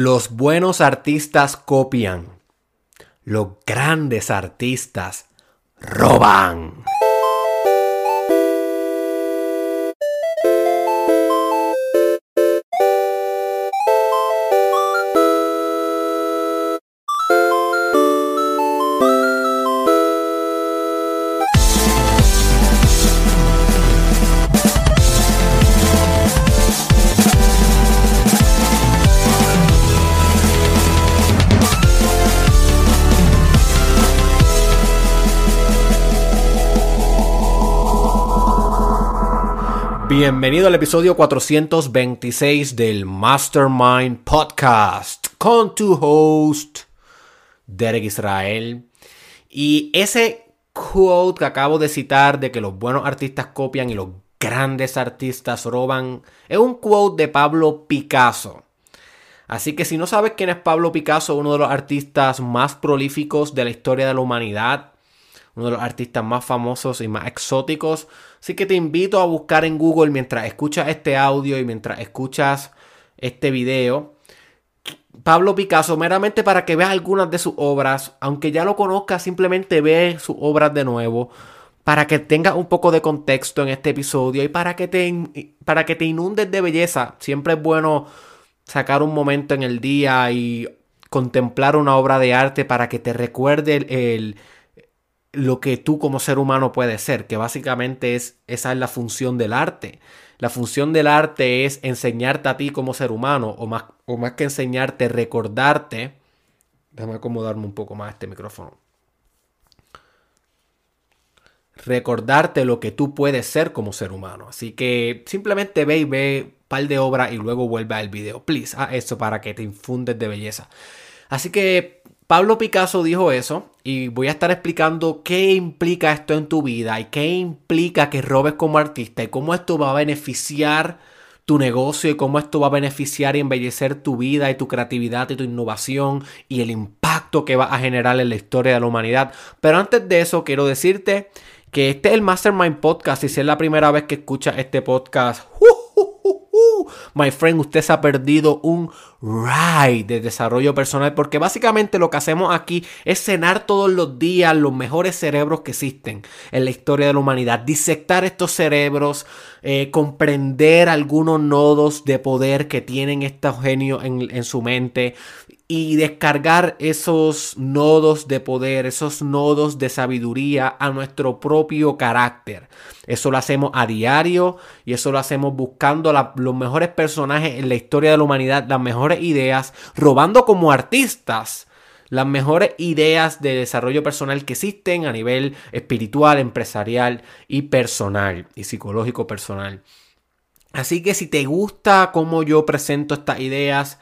Los buenos artistas copian. Los grandes artistas roban. Bienvenido al episodio 426 del Mastermind Podcast con tu host Derek Israel. Y ese quote que acabo de citar de que los buenos artistas copian y los grandes artistas roban es un quote de Pablo Picasso. Así que si no sabes quién es Pablo Picasso, uno de los artistas más prolíficos de la historia de la humanidad, uno de los artistas más famosos y más exóticos. Así que te invito a buscar en Google mientras escuchas este audio y mientras escuchas este video. Pablo Picasso, meramente para que veas algunas de sus obras, aunque ya lo conozcas, simplemente ve sus obras de nuevo, para que tengas un poco de contexto en este episodio y para que te, para que te inundes de belleza. Siempre es bueno sacar un momento en el día y contemplar una obra de arte para que te recuerde el lo que tú como ser humano puedes ser, que básicamente es esa es la función del arte. La función del arte es enseñarte a ti como ser humano, o más, o más que enseñarte, recordarte. Déjame acomodarme un poco más este micrófono. Recordarte lo que tú puedes ser como ser humano. Así que simplemente ve y ve un par de obras y luego vuelve al video. Please, a eso para que te infundes de belleza. Así que Pablo Picasso dijo eso y voy a estar explicando qué implica esto en tu vida y qué implica que robes como artista y cómo esto va a beneficiar tu negocio y cómo esto va a beneficiar y embellecer tu vida y tu creatividad y tu innovación y el impacto que va a generar en la historia de la humanidad. Pero antes de eso quiero decirte que este es el Mastermind Podcast y si es la primera vez que escuchas este podcast, my friend, usted se ha perdido un ride de desarrollo personal porque básicamente lo que hacemos aquí es cenar todos los días los mejores cerebros que existen en la historia de la humanidad, disectar estos cerebros, eh, comprender algunos nodos de poder que tienen estos genios en, en su mente y descargar esos nodos de poder, esos nodos de sabiduría a nuestro propio carácter. Eso lo hacemos a diario y eso lo hacemos buscando los mejores personajes en la historia de la humanidad, las mejores ideas, robando como artistas las mejores ideas de desarrollo personal que existen a nivel espiritual, empresarial y personal y psicológico personal. Así que si te gusta cómo yo presento estas ideas,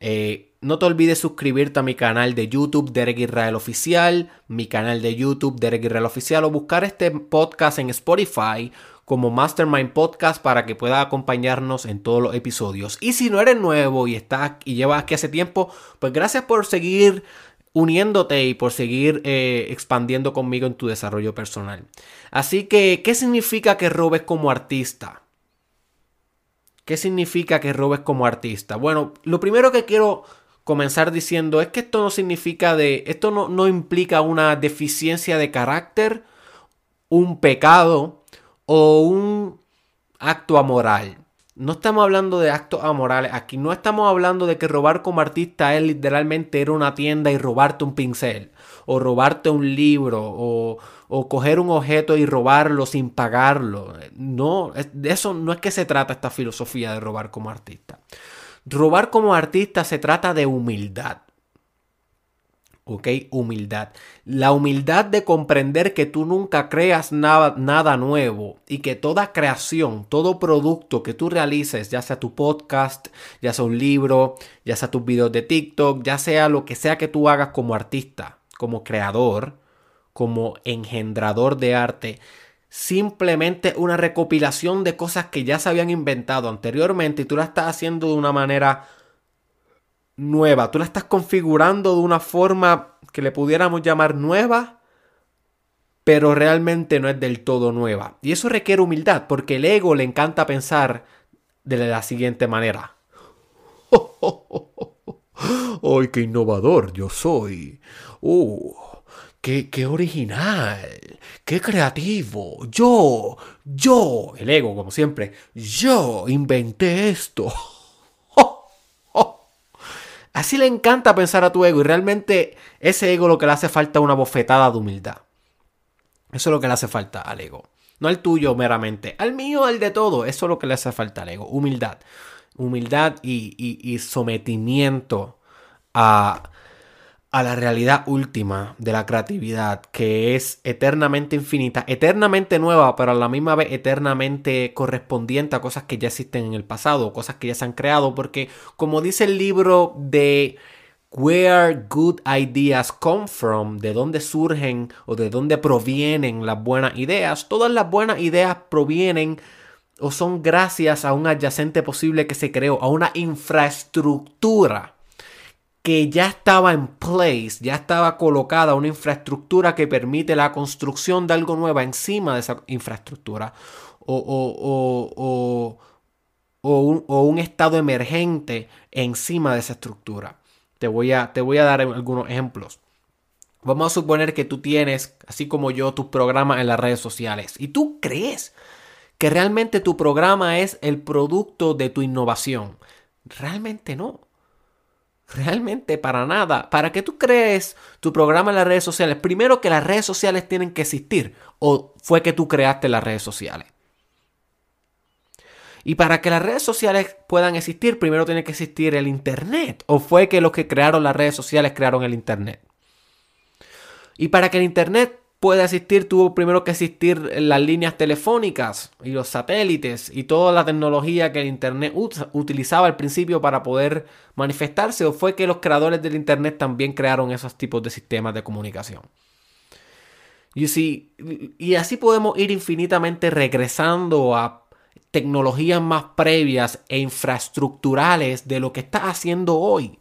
eh, no te olvides suscribirte a mi canal de YouTube Derek Israel Oficial, mi canal de YouTube Derek Israel Oficial o buscar este podcast en Spotify como Mastermind Podcast para que pueda acompañarnos en todos los episodios. Y si no eres nuevo y estás y llevas aquí hace tiempo, pues gracias por seguir uniéndote y por seguir eh, expandiendo conmigo en tu desarrollo personal. Así que, ¿qué significa que robes como artista? ¿Qué significa que robes como artista? Bueno, lo primero que quiero comenzar diciendo es que esto no significa de, esto no, no implica una deficiencia de carácter, un pecado o un acto amoral. No estamos hablando de actos amorales aquí, no estamos hablando de que robar como artista es literalmente ir a una tienda y robarte un pincel, o robarte un libro, o, o coger un objeto y robarlo sin pagarlo. No, de eso no es que se trata esta filosofía de robar como artista. Robar como artista se trata de humildad. ¿Ok? Humildad. La humildad de comprender que tú nunca creas nada, nuevo y que toda creación, todo producto que tú realices, ya sea tu podcast, ya sea un libro, ya sea tus videos de TikTok, ya sea lo que sea que tú hagas como artista, como creador, como engendrador de arte, simplemente una recopilación de cosas que ya se habían inventado anteriormente y tú la estás haciendo de una manera nueva, tú la estás configurando de una forma que le pudiéramos llamar nueva, pero realmente no es del todo nueva. Y eso requiere humildad, porque el ego le encanta pensar de la siguiente manera. ¡Ay, qué innovador yo soy! ¡Uh! Qué, original! ¡Qué creativo! ¡Yo! ¡Yo! El ego, como siempre. ¡Yo inventé esto! Así le encanta pensar a tu ego y realmente ese ego lo que le hace falta es una bofetada de humildad. Eso es lo que le hace falta al ego. No al tuyo meramente, al mío, al de todo. Eso es lo que le hace falta al ego. Humildad. Humildad y, sometimiento a, a la realidad última de la creatividad, que es eternamente infinita, eternamente nueva, pero a la misma vez eternamente correspondiente a cosas que ya existen en el pasado, cosas que ya se han creado, porque como dice el libro de Where Good Ideas Come From, de dónde surgen o de dónde provienen las buenas ideas. Todas las buenas ideas provienen o son gracias a un adyacente posible que se creó, a una infraestructura que ya estaba en place, ya estaba colocada, una infraestructura que permite la construcción de algo nuevo encima de esa infraestructura. O, o, o, un, o un estado emergente encima de esa estructura. Te voy a, te voy a dar algunos ejemplos. Vamos a suponer que tú tienes, así como yo, tus programas en las redes sociales y tú crees que realmente tu programa es el producto de tu innovación. Realmente no. Realmente para nada. ¿Para qué tú crees tu programa en las redes sociales? Primero que las redes sociales tienen que existir o fue que tú creaste las redes sociales. Y para que las redes sociales puedan existir, primero tiene que existir el Internet. ¿O fue que los que crearon las redes sociales crearon el Internet? Y para que el Internet pueda existir, tuvo primero que existir las líneas telefónicas y los satélites y toda la tecnología que el Internet utilizaba al principio para poder manifestarse. ¿O fue que los creadores del Internet también crearon esos tipos de sistemas de comunicación? y así podemos ir infinitamente regresando a tecnologías más previas e infraestructurales de lo que estás haciendo hoy.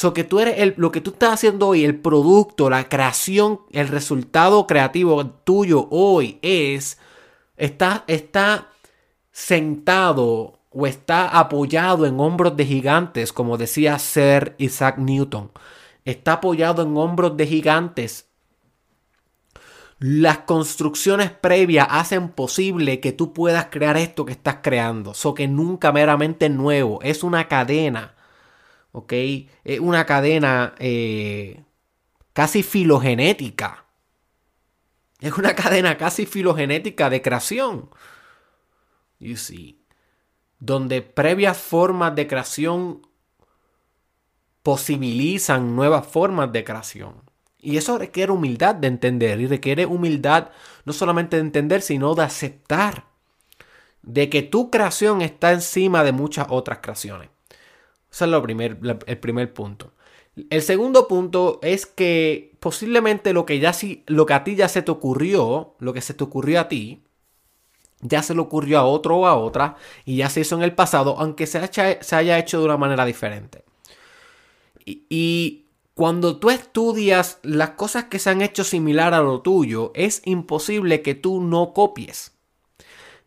So que tú eres el, lo que tú estás haciendo hoy, el producto, la creación, el resultado creativo tuyo hoy es, está, está sentado o está apoyado en hombros de gigantes, como decía Sir Isaac Newton. Está apoyado en hombros de gigantes las construcciones previas hacen posible que tú puedas crear esto que estás creando. So que nunca meramente nuevo. Es una cadena. ¿Ok? Es una cadena eh, casi filogenética. Es una cadena casi filogenética de creación. You see. Donde previas formas de creación posibilizan nuevas formas de creación. Y eso requiere humildad de entender y requiere humildad no solamente de entender, sino de aceptar de que tu creación está encima de muchas otras creaciones. Ese es primer, el primer punto. El segundo punto es que posiblemente lo que, ya, lo que a ti ya se te ocurrió, lo que se te ocurrió a ti, ya se le ocurrió a otro o a otra y ya se hizo en el pasado, aunque se haya, se haya hecho de una manera diferente. y cuando tú estudias las cosas que se han hecho similar a lo tuyo, es imposible que tú no copies.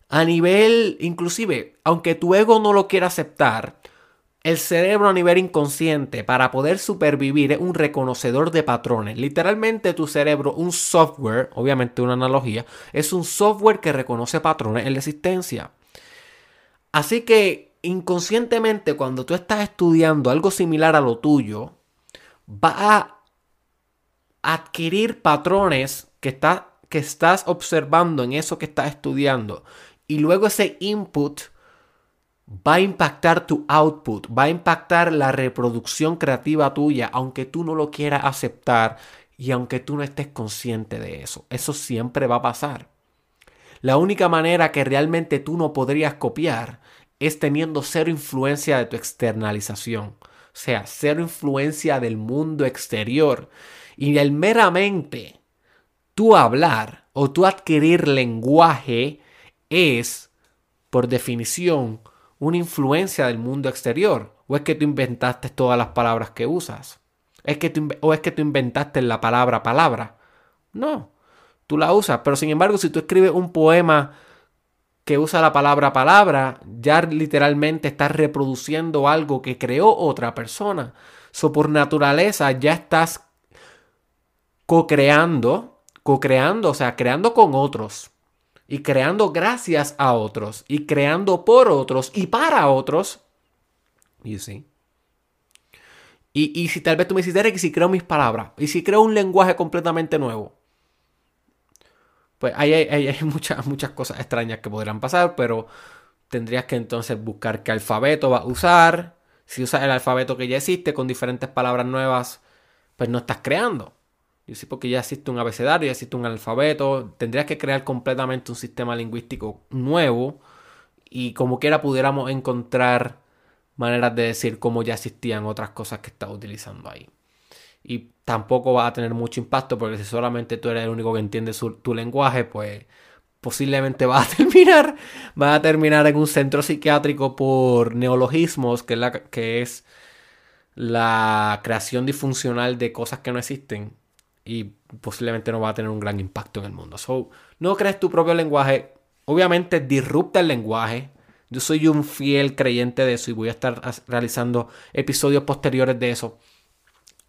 A nivel, inclusive, aunque tu ego no lo quiera aceptar, el cerebro a nivel inconsciente, para poder supervivir, es un reconocedor de patrones. Literalmente tu cerebro, un software, obviamente una analogía, es un software que reconoce patrones en la existencia. Así que inconscientemente cuando tú estás estudiando algo similar a lo tuyo, va a adquirir patrones que, que estás observando en eso que estás estudiando. Y luego ese input va a impactar tu output, va a impactar la reproducción creativa tuya, aunque tú no lo quieras aceptar y aunque tú no estés consciente de eso. Eso siempre va a pasar. La única manera que realmente tú no podrías copiar es teniendo cero influencia de tu externalización. O sea, cero influencia del mundo exterior. Y el meramente tú hablar o tú adquirir lenguaje es, por definición, una influencia del mundo exterior. ¿O es que tú inventaste todas las palabras que usas? ¿Es que ¿O es que tú inventaste la palabra palabra? No, tú la usas. Pero sin embargo, si tú escribes un poema que usa la palabra palabra, ya literalmente estás reproduciendo algo que creó otra persona. So, por naturaleza ya estás co-creando, co-creando, o sea, creando con otros y creando gracias a otros y creando por otros y para otros. You see? Y, y si tal vez tú me dices, Derek, si creo mis palabras y si creo un lenguaje completamente nuevo, pues hay, hay, muchas, muchas cosas extrañas que podrán pasar, pero tendrías que entonces buscar qué alfabeto vas a usar. Si usas el alfabeto que ya existe con diferentes palabras nuevas, pues no estás creando. Yo sí, porque ya existe un abecedario, ya existe un alfabeto. Tendrías que crear completamente un sistema lingüístico nuevo. Y como quiera pudiéramos encontrar maneras de decir cómo ya existían otras cosas que estás utilizando ahí y tampoco va a tener mucho impacto porque si solamente tú eres el único que entiende tu lenguaje, pues posiblemente va a terminar, va a terminar en un centro psiquiátrico por neologismos, que es la, que es la creación disfuncional de cosas que no existen y posiblemente no va a tener un gran impacto en el mundo. So, no crees tu propio lenguaje, obviamente disrupta el lenguaje. Yo soy un fiel creyente de eso y voy a estar realizando episodios posteriores de eso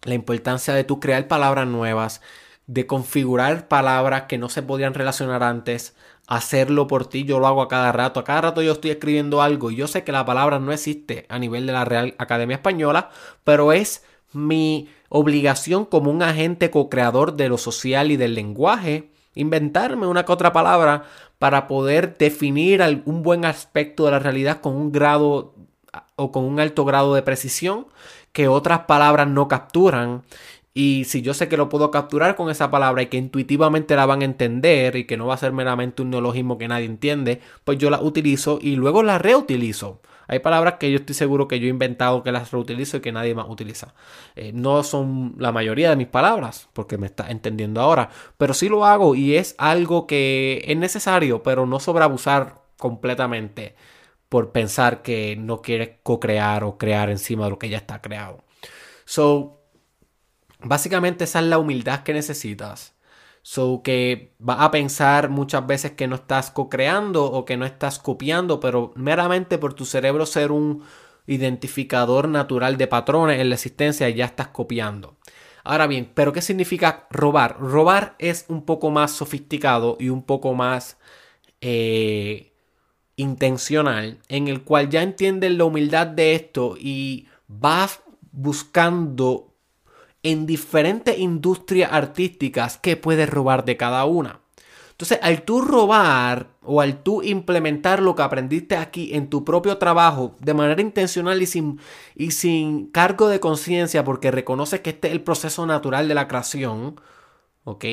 la importancia de tú crear palabras nuevas, de configurar palabras que no se podían relacionar antes, hacerlo por ti, yo lo hago a cada rato, a cada rato yo estoy escribiendo algo y yo sé que la palabra no existe a nivel de la Real Academia Española, pero es mi obligación como un agente co-creador de lo social y del lenguaje, inventarme una que otra palabra para poder definir un buen aspecto de la realidad con un grado o con un alto grado de precisión que otras palabras no capturan. Y si yo sé que lo puedo capturar con esa palabra y que intuitivamente la van a entender y que no va a ser meramente un neologismo que nadie entiende, pues yo la utilizo y luego la reutilizo. Hay palabras que yo estoy seguro que yo he inventado que las reutilizo y que nadie más utiliza. Eh, no son la mayoría de mis palabras, porque me está entendiendo ahora, pero sí lo hago y es algo que es necesario, pero no sobreabusar completamente por pensar que no quieres co-crear o crear encima de lo que ya está creado. So, básicamente esa es la humildad que necesitas. So que vas a pensar muchas veces que no estás co-creando o que no estás copiando, pero meramente por tu cerebro ser un identificador natural de patrones en la existencia ya estás copiando. Ahora bien, ¿pero qué significa robar? Robar es un poco más sofisticado y un poco más eh, intencional en el cual ya entiendes la humildad de esto y vas buscando en diferentes industrias artísticas que puedes robar de cada una. Entonces, al tú robar o al tú implementar lo que aprendiste aquí en tu propio trabajo de manera intencional y sin, y sin cargo de conciencia, porque reconoces que este es el proceso natural de la creación, ¿ok?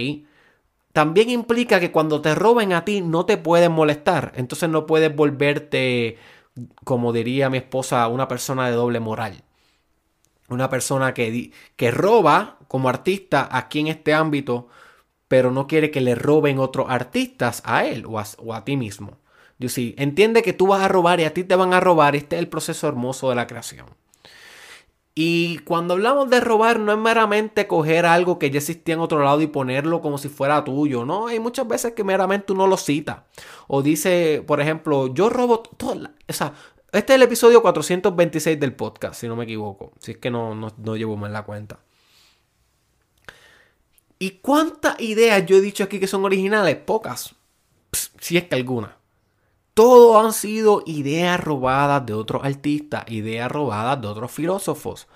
también implica que cuando te roben a ti no te pueden molestar. Entonces no puedes volverte, como diría mi esposa, una persona de doble moral. Una persona que, que roba como artista aquí en este ámbito, pero no quiere que le roben otros artistas a él o a, ti mismo. Yo sí, entiende que tú vas a robar y a ti te van a robar. Este es el proceso hermoso de la creación. Y cuando hablamos de robar, no es meramente coger algo que ya existía en otro lado y ponerlo como si fuera tuyo. No, hay muchas veces que meramente uno lo cita. O dice, por ejemplo, yo robo todo. O este es el episodio 426 del podcast, si no me equivoco. Si es que no, no, llevo mal la cuenta. ¿Y cuántas ideas yo he dicho aquí que son originales? Pocas. si es que alguna. Todo han sido ideas robadas de otros artistas, ideas robadas de otros filósofos.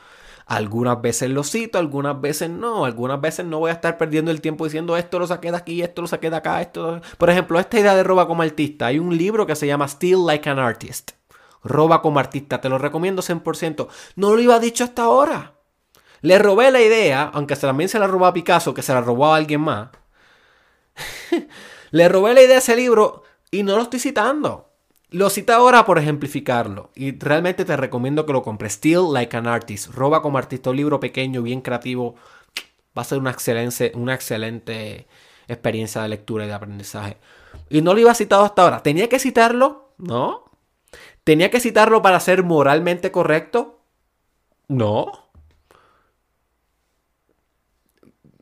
Algunas veces lo cito, algunas veces no. Algunas veces no voy a estar perdiendo el tiempo diciendo esto lo saqué de aquí, esto lo saqué de acá, esto. Por ejemplo, esta idea de roba como artista. Hay un libro que se llama Still Like an Artist. Roba como artista. Te lo recomiendo 100%. No lo iba dicho hasta ahora. Le robé la idea, aunque también se la robó a Picasso, que se la robó a alguien más. Le robé la idea a ese libro y no lo estoy citando. Lo cita ahora por ejemplificarlo. Y realmente te recomiendo que lo compres. Still Like an Artist. Roba como artista un libro pequeño, bien creativo. Va a ser una excelente, una excelente experiencia de lectura y de aprendizaje. Y no lo iba citado hasta ahora. ¿Tenía que citarlo? No. ¿Tenía que citarlo para ser moralmente correcto? No.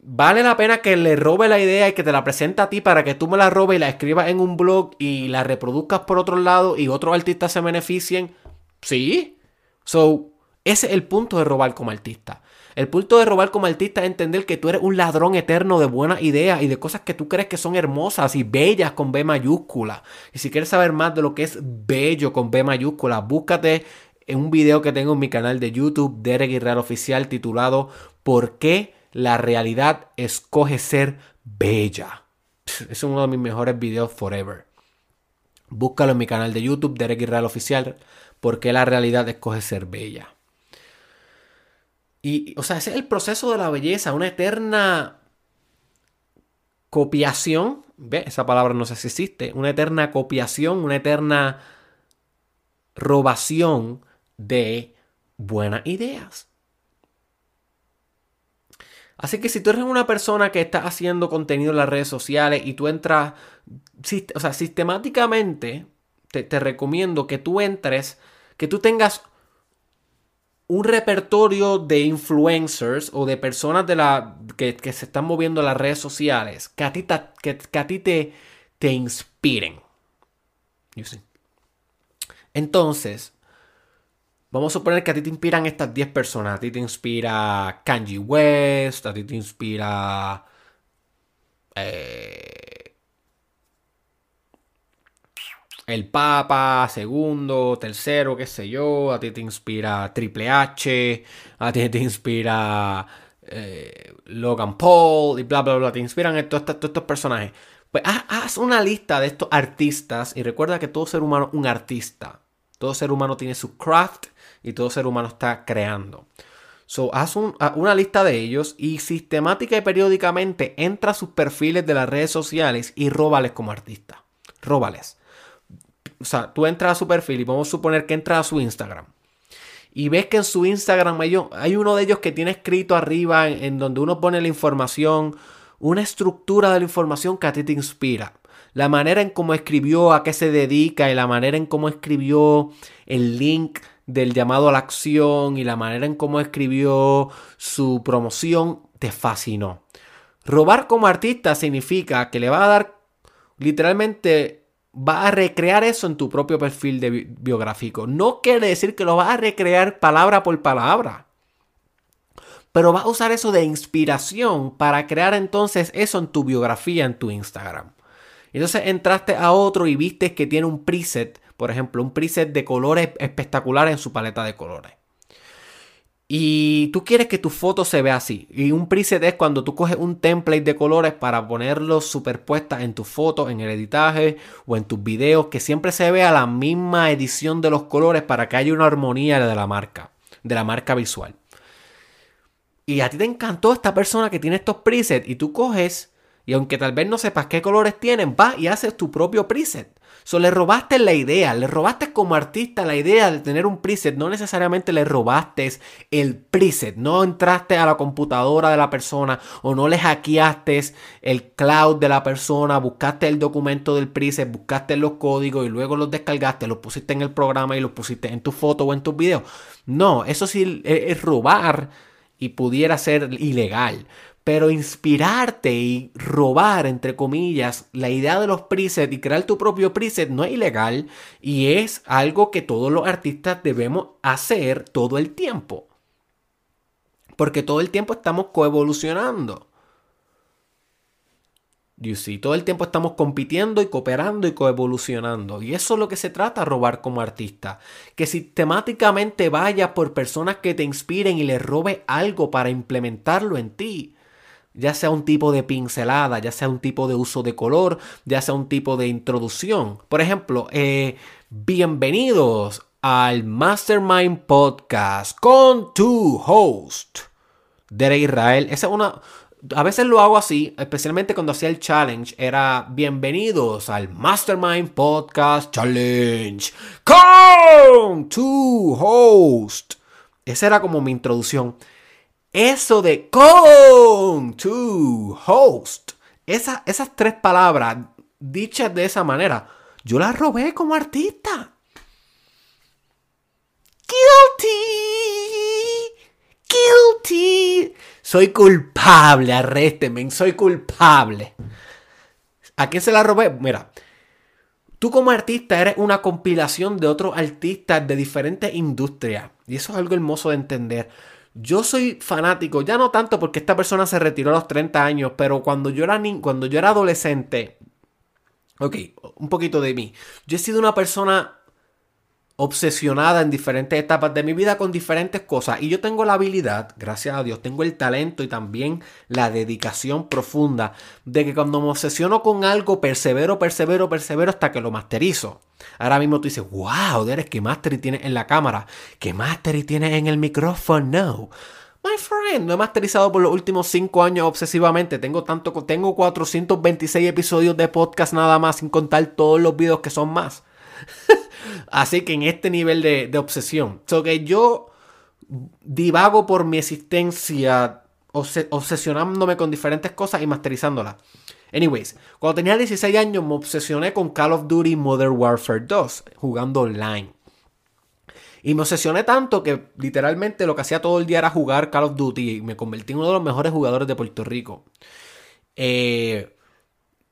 vale la pena que le robe la idea y que te la presente a ti para que tú me la robes y la escribas en un blog y la reproduzcas por otro lado y otros artistas se beneficien. Sí. So, ese es el punto de robar como artista. El punto de robar como artista es entender que tú eres un ladrón eterno de buenas ideas y de cosas que tú crees que son hermosas y bellas con B mayúscula. Y si quieres saber más de lo que es bello con B mayúscula, búscate en un video que tengo en mi canal de YouTube, Derek Guerrero Oficial, titulado ¿Por qué la realidad escoge ser bella? Es uno de mis mejores videos forever. Búscalo en mi canal de YouTube, Derek Guerrero Oficial, ¿Por qué la realidad escoge ser bella? Y, o sea, ese es el proceso de la belleza, una eterna copiación. ¿Ve? Esa palabra no sé si existe. Una eterna copiación, una eterna robación de buenas ideas. Así que si tú eres una persona que está haciendo contenido en las redes sociales y tú entras, o sea, sistemáticamente te, te recomiendo que tú entres, que tú tengas un repertorio de influencers o de personas de la, que, se están moviendo en las redes sociales que a ti, que, a ti te, te inspiren. Entonces, vamos a suponer que a ti te inspiran estas 10 personas. A ti te inspira Kanji West, a ti te inspira... Eh, el Papa, segundo, tercero, qué sé yo, a ti te inspira Triple H, a ti te inspira eh, Logan Paul y bla, bla, bla, te inspiran todos estos, estos personajes. Pues haz, una lista de estos artistas y recuerda que todo ser humano es un artista. Todo ser humano tiene su craft y todo ser humano está creando. So, haz una lista de ellos y sistemática y periódicamente entra a sus perfiles de las redes sociales y róbales como artista. Róbales o sea, tú entras a su perfil y vamos a suponer que entras a su Instagram. Y ves que en su Instagram hay, uno de ellos que tiene escrito arriba en, donde uno pone la información, una estructura de la información que a ti te inspira. La manera en cómo escribió, a qué se dedica y la manera en cómo escribió el link del llamado a la acción y la manera en cómo escribió su promoción te fascinó. Robar como artista significa que le va a dar literalmente vas a recrear eso en tu propio perfil de biográfico. No quiere decir que lo vas a recrear palabra por palabra. Pero vas a usar eso de inspiración para crear entonces eso en tu biografía en tu Instagram. Entonces entraste a otro y viste que tiene un preset, por ejemplo, un preset de colores espectaculares en su paleta de colores. Y tú quieres que tu foto se vea así. Y un preset es cuando tú coges un template de colores para ponerlos superpuestas en tu foto, en el editaje o en tus videos, que siempre se vea la misma edición de los colores para que haya una armonía de la marca, de la marca visual. Y a ti te encantó esta persona que tiene estos presets y tú coges y aunque tal vez no sepas qué colores tienen, vas y haces tu propio preset. So, le robaste la idea, le robaste como artista la idea de tener un preset, no necesariamente le robaste el preset, no entraste a la computadora de la persona o no le hackeaste el cloud de la persona, buscaste el documento del preset, buscaste los códigos y luego los descargaste, los pusiste en el programa y los pusiste en tu foto o en tus videos. No, eso sí es robar y pudiera ser ilegal. Pero inspirarte y robar, entre comillas, la idea de los presets y crear tu propio preset no es ilegal y es algo que todos los artistas debemos hacer todo el tiempo. Porque todo el tiempo estamos coevolucionando. You see, todo el tiempo estamos compitiendo y cooperando y coevolucionando. Y eso es lo que se trata robar como artista. Que sistemáticamente vayas por personas que te inspiren y les robe algo para implementarlo en ti ya sea un tipo de pincelada, ya sea un tipo de uso de color, ya sea un tipo de introducción. Por ejemplo, eh, bienvenidos al Mastermind Podcast con tu host, Derek Israel. Esa es una... A veces lo hago así, especialmente cuando hacía el challenge. Era bienvenidos al Mastermind Podcast Challenge con tu host. Esa era como mi introducción. Eso de con to host, esas tres palabras dichas de esa manera, yo las robé como artista. Guilty. Guilty. Soy culpable, arrésteme, soy culpable. ¿A quién se la robé? Mira, tú como artista eres una compilación de otros artistas de diferentes industrias. Y eso es algo hermoso de entender. Yo soy fanático, ya no tanto porque esta persona se retiró a los 30 años, pero cuando yo era, cuando yo era adolescente, ok, un poquito de mí. Yo he sido una persona obsesionada en diferentes etapas de mi vida con diferentes cosas. Y yo tengo la habilidad, gracias a Dios, tengo el talento y también la dedicación profunda de que cuando me obsesiono con algo, persevero, persevero, persevero hasta que lo masterizo. Ahora mismo tú dices, wow, Derek, ¿qué mastery tienes en la cámara? ¿Qué mastery tienes en el micrófono? No. My friend, lo he masterizado por los últimos 5 años obsesivamente. Tengo tanto, tengo 426 episodios de podcast nada más, sin contar todos los videos que son más. Así que en este nivel de, obsesión. So que yo divago por mi existencia obsesionándome con diferentes cosas y masterizándolas. Anyways, cuando tenía 16 años me obsesioné con Call of Duty Modern Warfare 2, jugando online. Y me obsesioné tanto que literalmente lo que hacía todo el día era jugar Call of Duty y me convertí en uno de los mejores jugadores de Puerto Rico. Eh,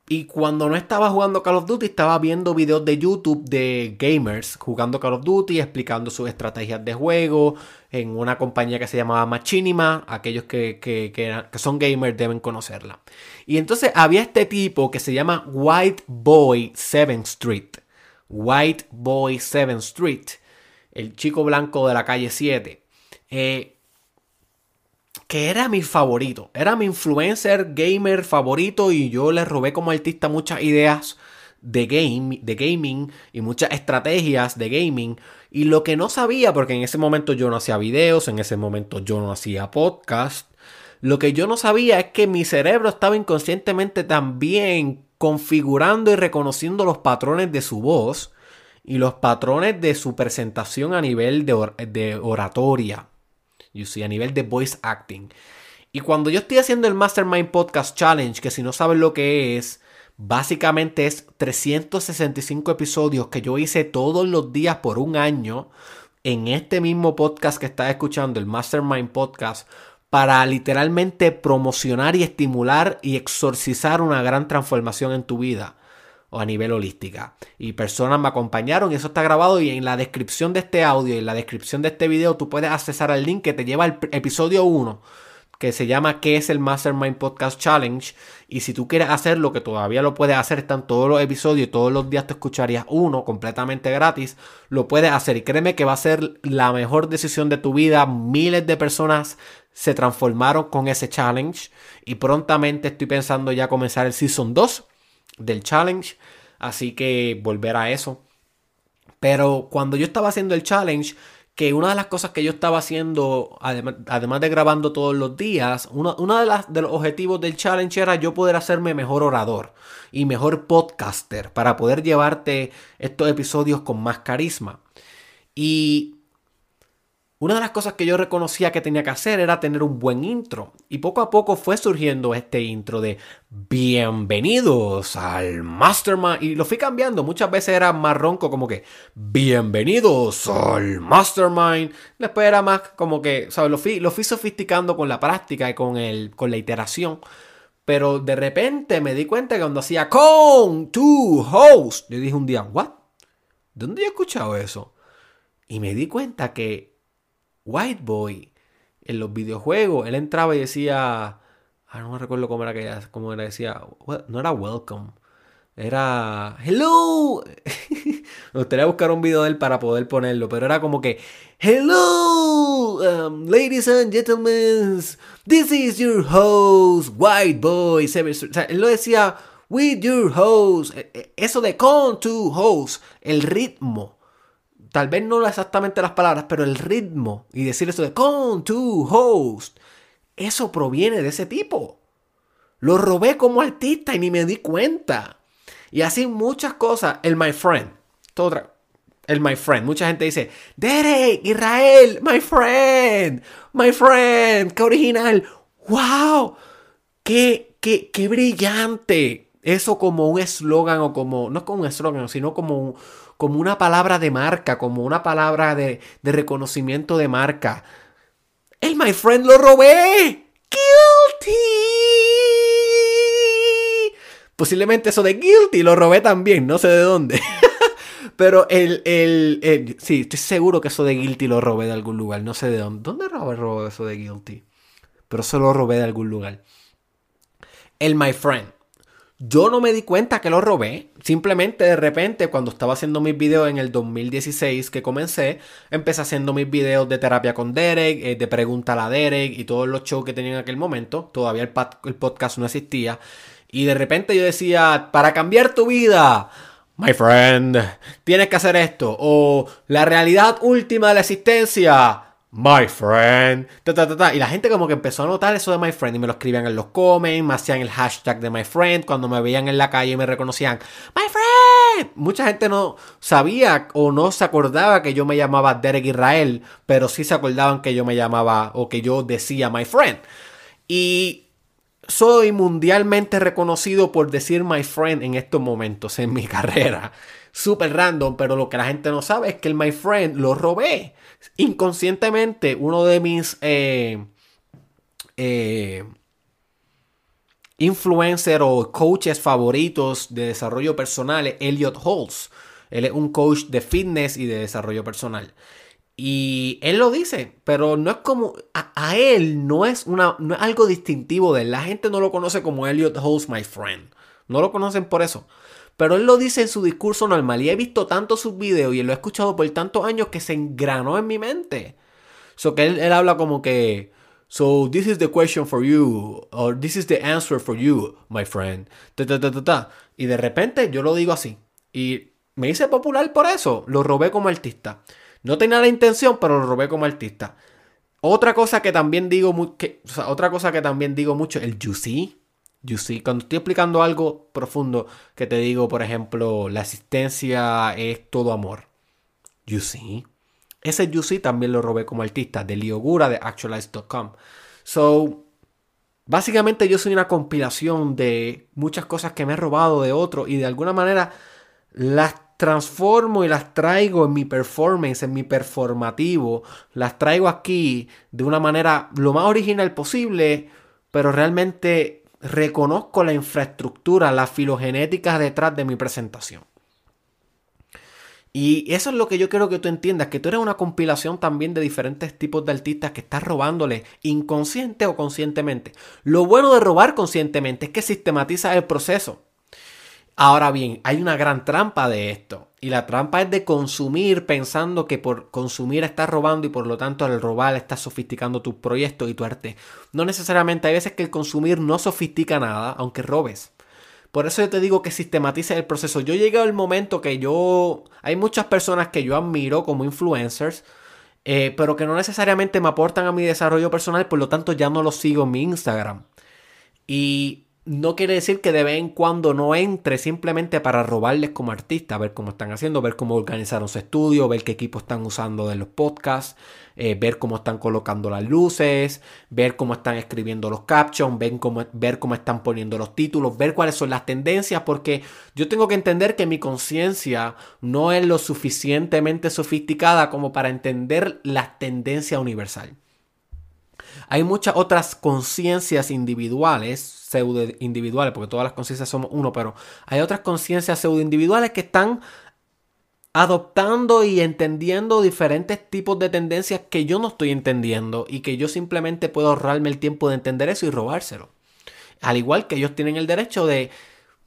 y cuando no estaba jugando Call of Duty, estaba viendo videos de YouTube de gamers jugando Call of Duty, explicando sus estrategias de juego en una compañía que se llamaba Machinima. Aquellos que, que, son gamers deben conocerla. Y entonces había este tipo que se llama White Boy 7 Street. White Boy 7 Street. El chico blanco de la calle 7. Eh, que era mi favorito, era mi influencer gamer favorito y yo le robé como artista muchas ideas de, game, de gaming y muchas estrategias de gaming. Y lo que no sabía, porque en ese momento yo no hacía videos, en ese momento yo no hacía podcast, lo que yo no sabía es que mi cerebro estaba inconscientemente también configurando y reconociendo los patrones de su voz y los patrones de su presentación a nivel de, de oratoria you see, a nivel de voice acting. Y cuando yo estoy haciendo el Mastermind Podcast Challenge, que si no saben lo que es, básicamente es 365 episodios que yo hice todos los días por un año en este mismo podcast que estás escuchando, el Mastermind Podcast, para literalmente promocionar y estimular y exorcizar una gran transformación en tu vida o a nivel holística. Y personas me acompañaron y eso está grabado y en la descripción de este audio y en la descripción de este video tú puedes accesar al link que te lleva al episodio 1 que se llama ¿Qué es el Mastermind Podcast Challenge? Y si tú quieres hacerlo, que todavía lo puedes hacer, están todos los episodios y todos los días te escucharías uno completamente gratis, lo puedes hacer. Y créeme que va a ser la mejor decisión de tu vida. Miles de personas se transformaron con ese challenge y prontamente estoy pensando ya comenzar el Season 2 del challenge. Así que volver a eso. Pero cuando yo estaba haciendo el challenge, que una de las cosas que yo estaba haciendo, además, de grabando todos los días, uno, de, las, de los objetivos del challenge era yo poder hacerme mejor orador y mejor podcaster para poder llevarte estos episodios con más carisma. Y una de las cosas que yo reconocía que tenía que hacer era tener un buen intro. Y poco a poco fue surgiendo este intro de bienvenidos al Mastermind. Y lo fui cambiando. Muchas veces era más ronco como que bienvenidos al Mastermind. Después era más como que, ¿sabes? Lo fui, lo fui sofisticando con la práctica y con, el, con la iteración. Pero de repente me di cuenta que cuando hacía con tu host, yo dije un día, ¿what? ¿Dónde he escuchado eso? Y me di cuenta que White Boy en los videojuegos, él entraba y decía, ah, no me recuerdo cómo era que decía, no era welcome, era hello. me gustaría buscar un video de él para poder ponerlo, pero era como que hello, um, ladies and gentlemen, this is your host, White Boy. O él lo decía with your host, e, e, eso de con tu host, el ritmo tal vez no exactamente las palabras, pero el ritmo y decir eso de con tu host, eso proviene de ese tipo. Lo robé como artista y ni me di cuenta. Y así muchas cosas. El my friend. Otra. El my friend. Mucha gente dice, Derek, Israel, my friend, my friend, qué original. ¡Wow! ¡Qué, qué, qué brillante! Eso como un eslogan o como, no como un eslogan, sino como un, como una palabra de marca, como una palabra de, de reconocimiento de marca. El My Friend lo robé. Guilty. Posiblemente eso de guilty lo robé también, no sé de dónde. Pero el, el, el, Sí, estoy seguro que eso de Guilty lo robé de algún lugar. No sé de dónde. ¿Dónde robé, robé eso de Guilty? Pero eso lo robé de algún lugar. El My Friend. Yo no me di cuenta que lo robé. Simplemente de repente, cuando estaba haciendo mis videos en el 2016 que comencé, empecé haciendo mis videos de terapia con Derek, eh, de pregunta a la Derek y todos los shows que tenía en aquel momento. Todavía el, el podcast no existía. Y de repente yo decía, para cambiar tu vida, my friend, tienes que hacer esto. O la realidad última de la existencia, My friend. y la gente como que empezó a notar eso de my friend y me lo escribían en los comments, me hacían el hashtag de my friend, cuando me veían en la calle y me reconocían, my friend. Mucha gente no sabía o no se acordaba que yo me llamaba Derek Israel, pero sí se acordaban que yo me llamaba o que yo decía my friend. Y soy mundialmente reconocido por decir my friend en estos momentos en mi carrera. Súper random, pero lo que la gente no sabe es que el my friend lo robé inconscientemente uno de mis eh, eh, influencer o coaches favoritos de desarrollo personal es Elliot Holtz. Él es un coach de fitness y de desarrollo personal. Y él lo dice, pero no es como. A, él no es, una, no es algo distintivo de él. La gente no lo conoce como Elliot Holtz, my friend. No lo conocen por eso. Pero él lo dice en su discurso normal y he visto tanto sus videos y lo he escuchado por tantos años que se engranó en mi mente. So que él, habla como que, so this is the question for you, or this is the answer for you, my friend. y de repente yo lo digo así. Y me hice popular por eso. Lo robé como artista. No tenía la intención, pero lo robé como artista. Otra cosa que también digo, que, otra cosa que también digo mucho, el see. You see, cuando estoy explicando algo profundo, que te digo, por ejemplo, la asistencia es todo amor. You see. Ese You see también lo robé como artista de Liogura de Actualize.com. So, básicamente yo soy una compilación de muchas cosas que me he robado de otro y de alguna manera las transformo y las traigo en mi performance, en mi performativo. Las traigo aquí de una manera lo más original posible, pero realmente reconozco la infraestructura, la filogenética detrás de mi presentación. Y eso es lo que yo quiero que tú entiendas, que tú eres una compilación también de diferentes tipos de artistas que estás robándole inconsciente o conscientemente. Lo bueno de robar conscientemente es que sistematiza el proceso. Ahora bien, hay una gran trampa de esto. Y la trampa es de consumir pensando que por consumir estás robando y por lo tanto al robar estás sofisticando tu proyecto y tu arte. No necesariamente, hay veces que el consumir no sofistica nada, aunque robes. Por eso yo te digo que sistematice el proceso. Yo llegué al momento que yo... Hay muchas personas que yo admiro como influencers, eh, pero que no necesariamente me aportan a mi desarrollo personal, por lo tanto ya no los sigo en mi Instagram. Y no quiere decir que de vez en cuando no entre simplemente para robarles como artista, ver cómo están haciendo, ver cómo organizaron su estudio, ver qué equipo están usando de los podcasts, eh, ver cómo están colocando las luces, ver cómo están escribiendo los captions, ver cómo, ver cómo están poniendo los títulos, ver cuáles son las tendencias, porque yo tengo que entender que mi conciencia no es lo suficientemente sofisticada como para entender las tendencias universales. Hay muchas otras conciencias individuales, pseudo individuales, porque todas las conciencias somos uno, pero hay otras conciencias pseudo individuales que están adoptando y entendiendo diferentes tipos de tendencias que yo no estoy entendiendo y que yo simplemente puedo ahorrarme el tiempo de entender eso y robárselo. Al igual que ellos tienen el derecho de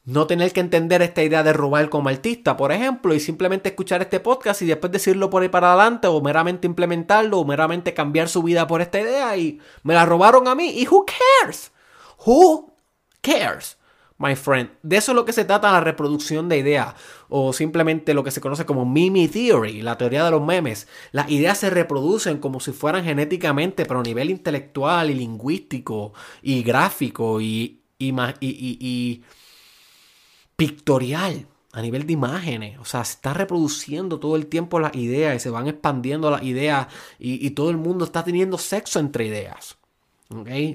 no tener que entender esta idea de robar como artista, por ejemplo, y simplemente escuchar este podcast y después decirlo por ahí para adelante, o meramente implementarlo, o meramente cambiar su vida por esta idea, y me la robaron a mí, y who cares? Who cares? My friend, de eso es lo que se trata la reproducción de ideas, o simplemente lo que se conoce como meme theory, la teoría de los memes. Las ideas se reproducen como si fueran genéticamente, pero a nivel intelectual y lingüístico y gráfico y, y, y, y pictorial, a nivel de imágenes. O sea, se está reproduciendo todo el tiempo las ideas y se van expandiendo las ideas y, todo el mundo está teniendo sexo entre ideas.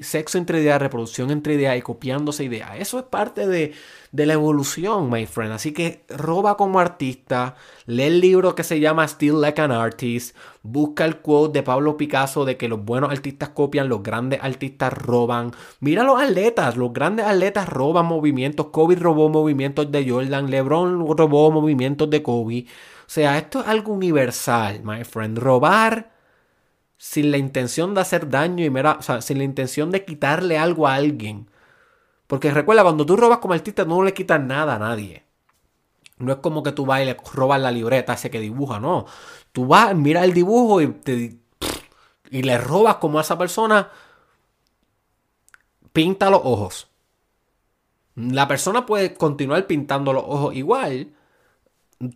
Sexo entre ideas, reproducción entre ideas y copiándose ideas. Eso es parte de, de, la evolución, my friend. Así que roba como artista, lee el libro que se llama Still Like an Artist, busca el quote de Pablo Picasso de que los buenos artistas copian, los grandes artistas roban. Mira los atletas, los grandes atletas roban movimientos. Kobe robó movimientos de Jordan, LeBron robó movimientos de Kobe. O sea, esto es algo universal, my friend. Robar sin la intención de hacer daño y mera, sin la intención de quitarle algo a alguien. Porque recuerda, cuando tú robas como artista, no le quitas nada a nadie. No es como que tú vas y le robas la libreta ese que dibuja, no. Tú vas, miras el dibujo y, te, y le robas como a esa persona. Pinta los ojos. La persona puede continuar pintando los ojos igual.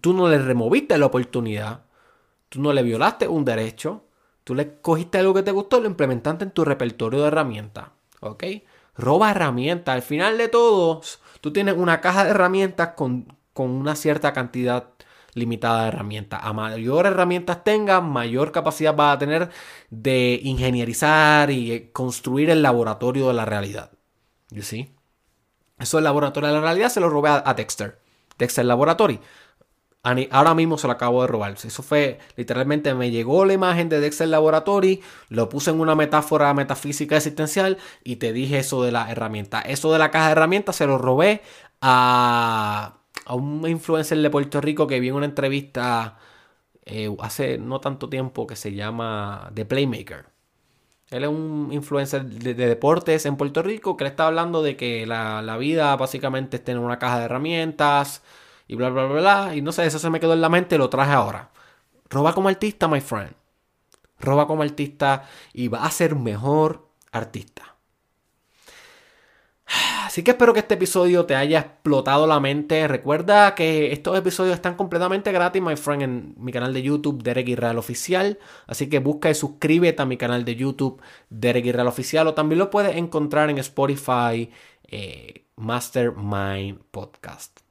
Tú no le removiste la oportunidad. Tú no le violaste un derecho. Tú le cogiste algo que te gustó lo implementaste en tu repertorio de herramientas. ¿Ok? Roba herramientas. Al final de todo, tú tienes una caja de herramientas con, una cierta cantidad limitada de herramientas. A mayor herramientas tengas, mayor capacidad vas a tener de ingenierizar y construir el laboratorio de la realidad. ¿You see? Eso el laboratorio de la realidad se lo robé a, a Dexter. Dexter Laboratory. Ahora mismo se lo acabo de robar. Eso fue, literalmente me llegó la imagen de Dexter Laboratory, lo puse en una metáfora metafísica existencial y te dije eso de la herramienta. Eso de la caja de herramientas se lo robé a, a un influencer de Puerto Rico que vi en una entrevista eh, hace no tanto tiempo que se llama The Playmaker. Él es un influencer de, deportes en Puerto Rico que le está hablando de que la, la vida básicamente es tener una caja de herramientas y bla, bla, bla, bla. Y no sé, eso se me quedó en la mente y lo traje ahora. Roba como artista, my friend. Roba como artista y va a ser mejor artista. Así que espero que este episodio te haya explotado la mente. Recuerda que estos episodios están completamente gratis, my friend, en mi canal de YouTube, Derek Israel Oficial. Así que busca y suscríbete a mi canal de YouTube, Derek Israel Oficial. O también lo puedes encontrar en Spotify, eh, Mastermind Podcast.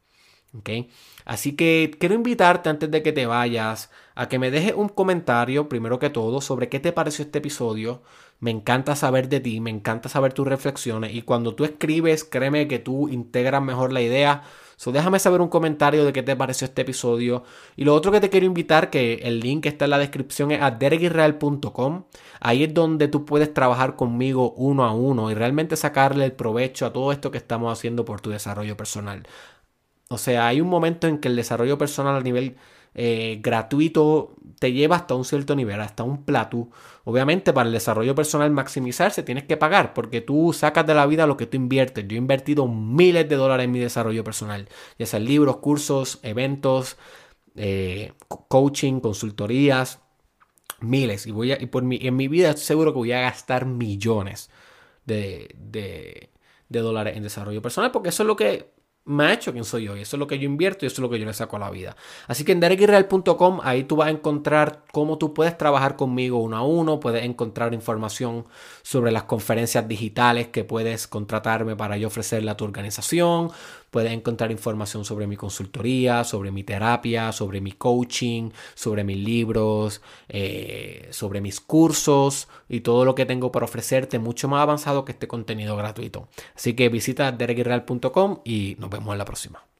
Así que quiero invitarte antes de que te vayas a que me dejes un comentario, primero que todo, sobre qué te pareció este episodio. Me encanta saber de ti, me encanta saber tus reflexiones y cuando tú escribes, créeme que tú integras mejor la idea. So, déjame saber un comentario de qué te pareció este episodio. Y lo otro que te quiero invitar, que el link está en la descripción, es a. Ahí es donde tú puedes trabajar conmigo uno a uno y realmente sacarle el provecho a todo esto que estamos haciendo por tu desarrollo personal. O sea, hay un momento en que el desarrollo personal a nivel eh, gratuito te lleva hasta un cierto nivel, hasta un plato. Obviamente para el desarrollo personal maximizarse tienes que pagar porque tú sacas de la vida lo que tú inviertes. Yo he invertido miles de dólares en mi desarrollo personal, ya sean libros, cursos, eventos, eh, coaching, consultorías, miles. Y, voy a, y por mi, en mi vida estoy seguro que voy a gastar millones de, de, de dólares en desarrollo personal porque eso es lo que me ha hecho quien soy yo. Y eso es lo que yo invierto y eso es lo que yo le saco a la vida. Así que en derekirreal.com ahí tú vas a encontrar cómo tú puedes trabajar conmigo uno a uno. Puedes encontrar información sobre las conferencias digitales que puedes contratarme para yo ofrecerle a tu organización. Puedes encontrar información sobre mi consultoría, sobre mi terapia, sobre mi coaching, sobre mis libros, eh, sobre mis cursos y todo lo que tengo para ofrecerte mucho más avanzado que este contenido gratuito. Así que visita derekirreal.com y nos vemos en la próxima.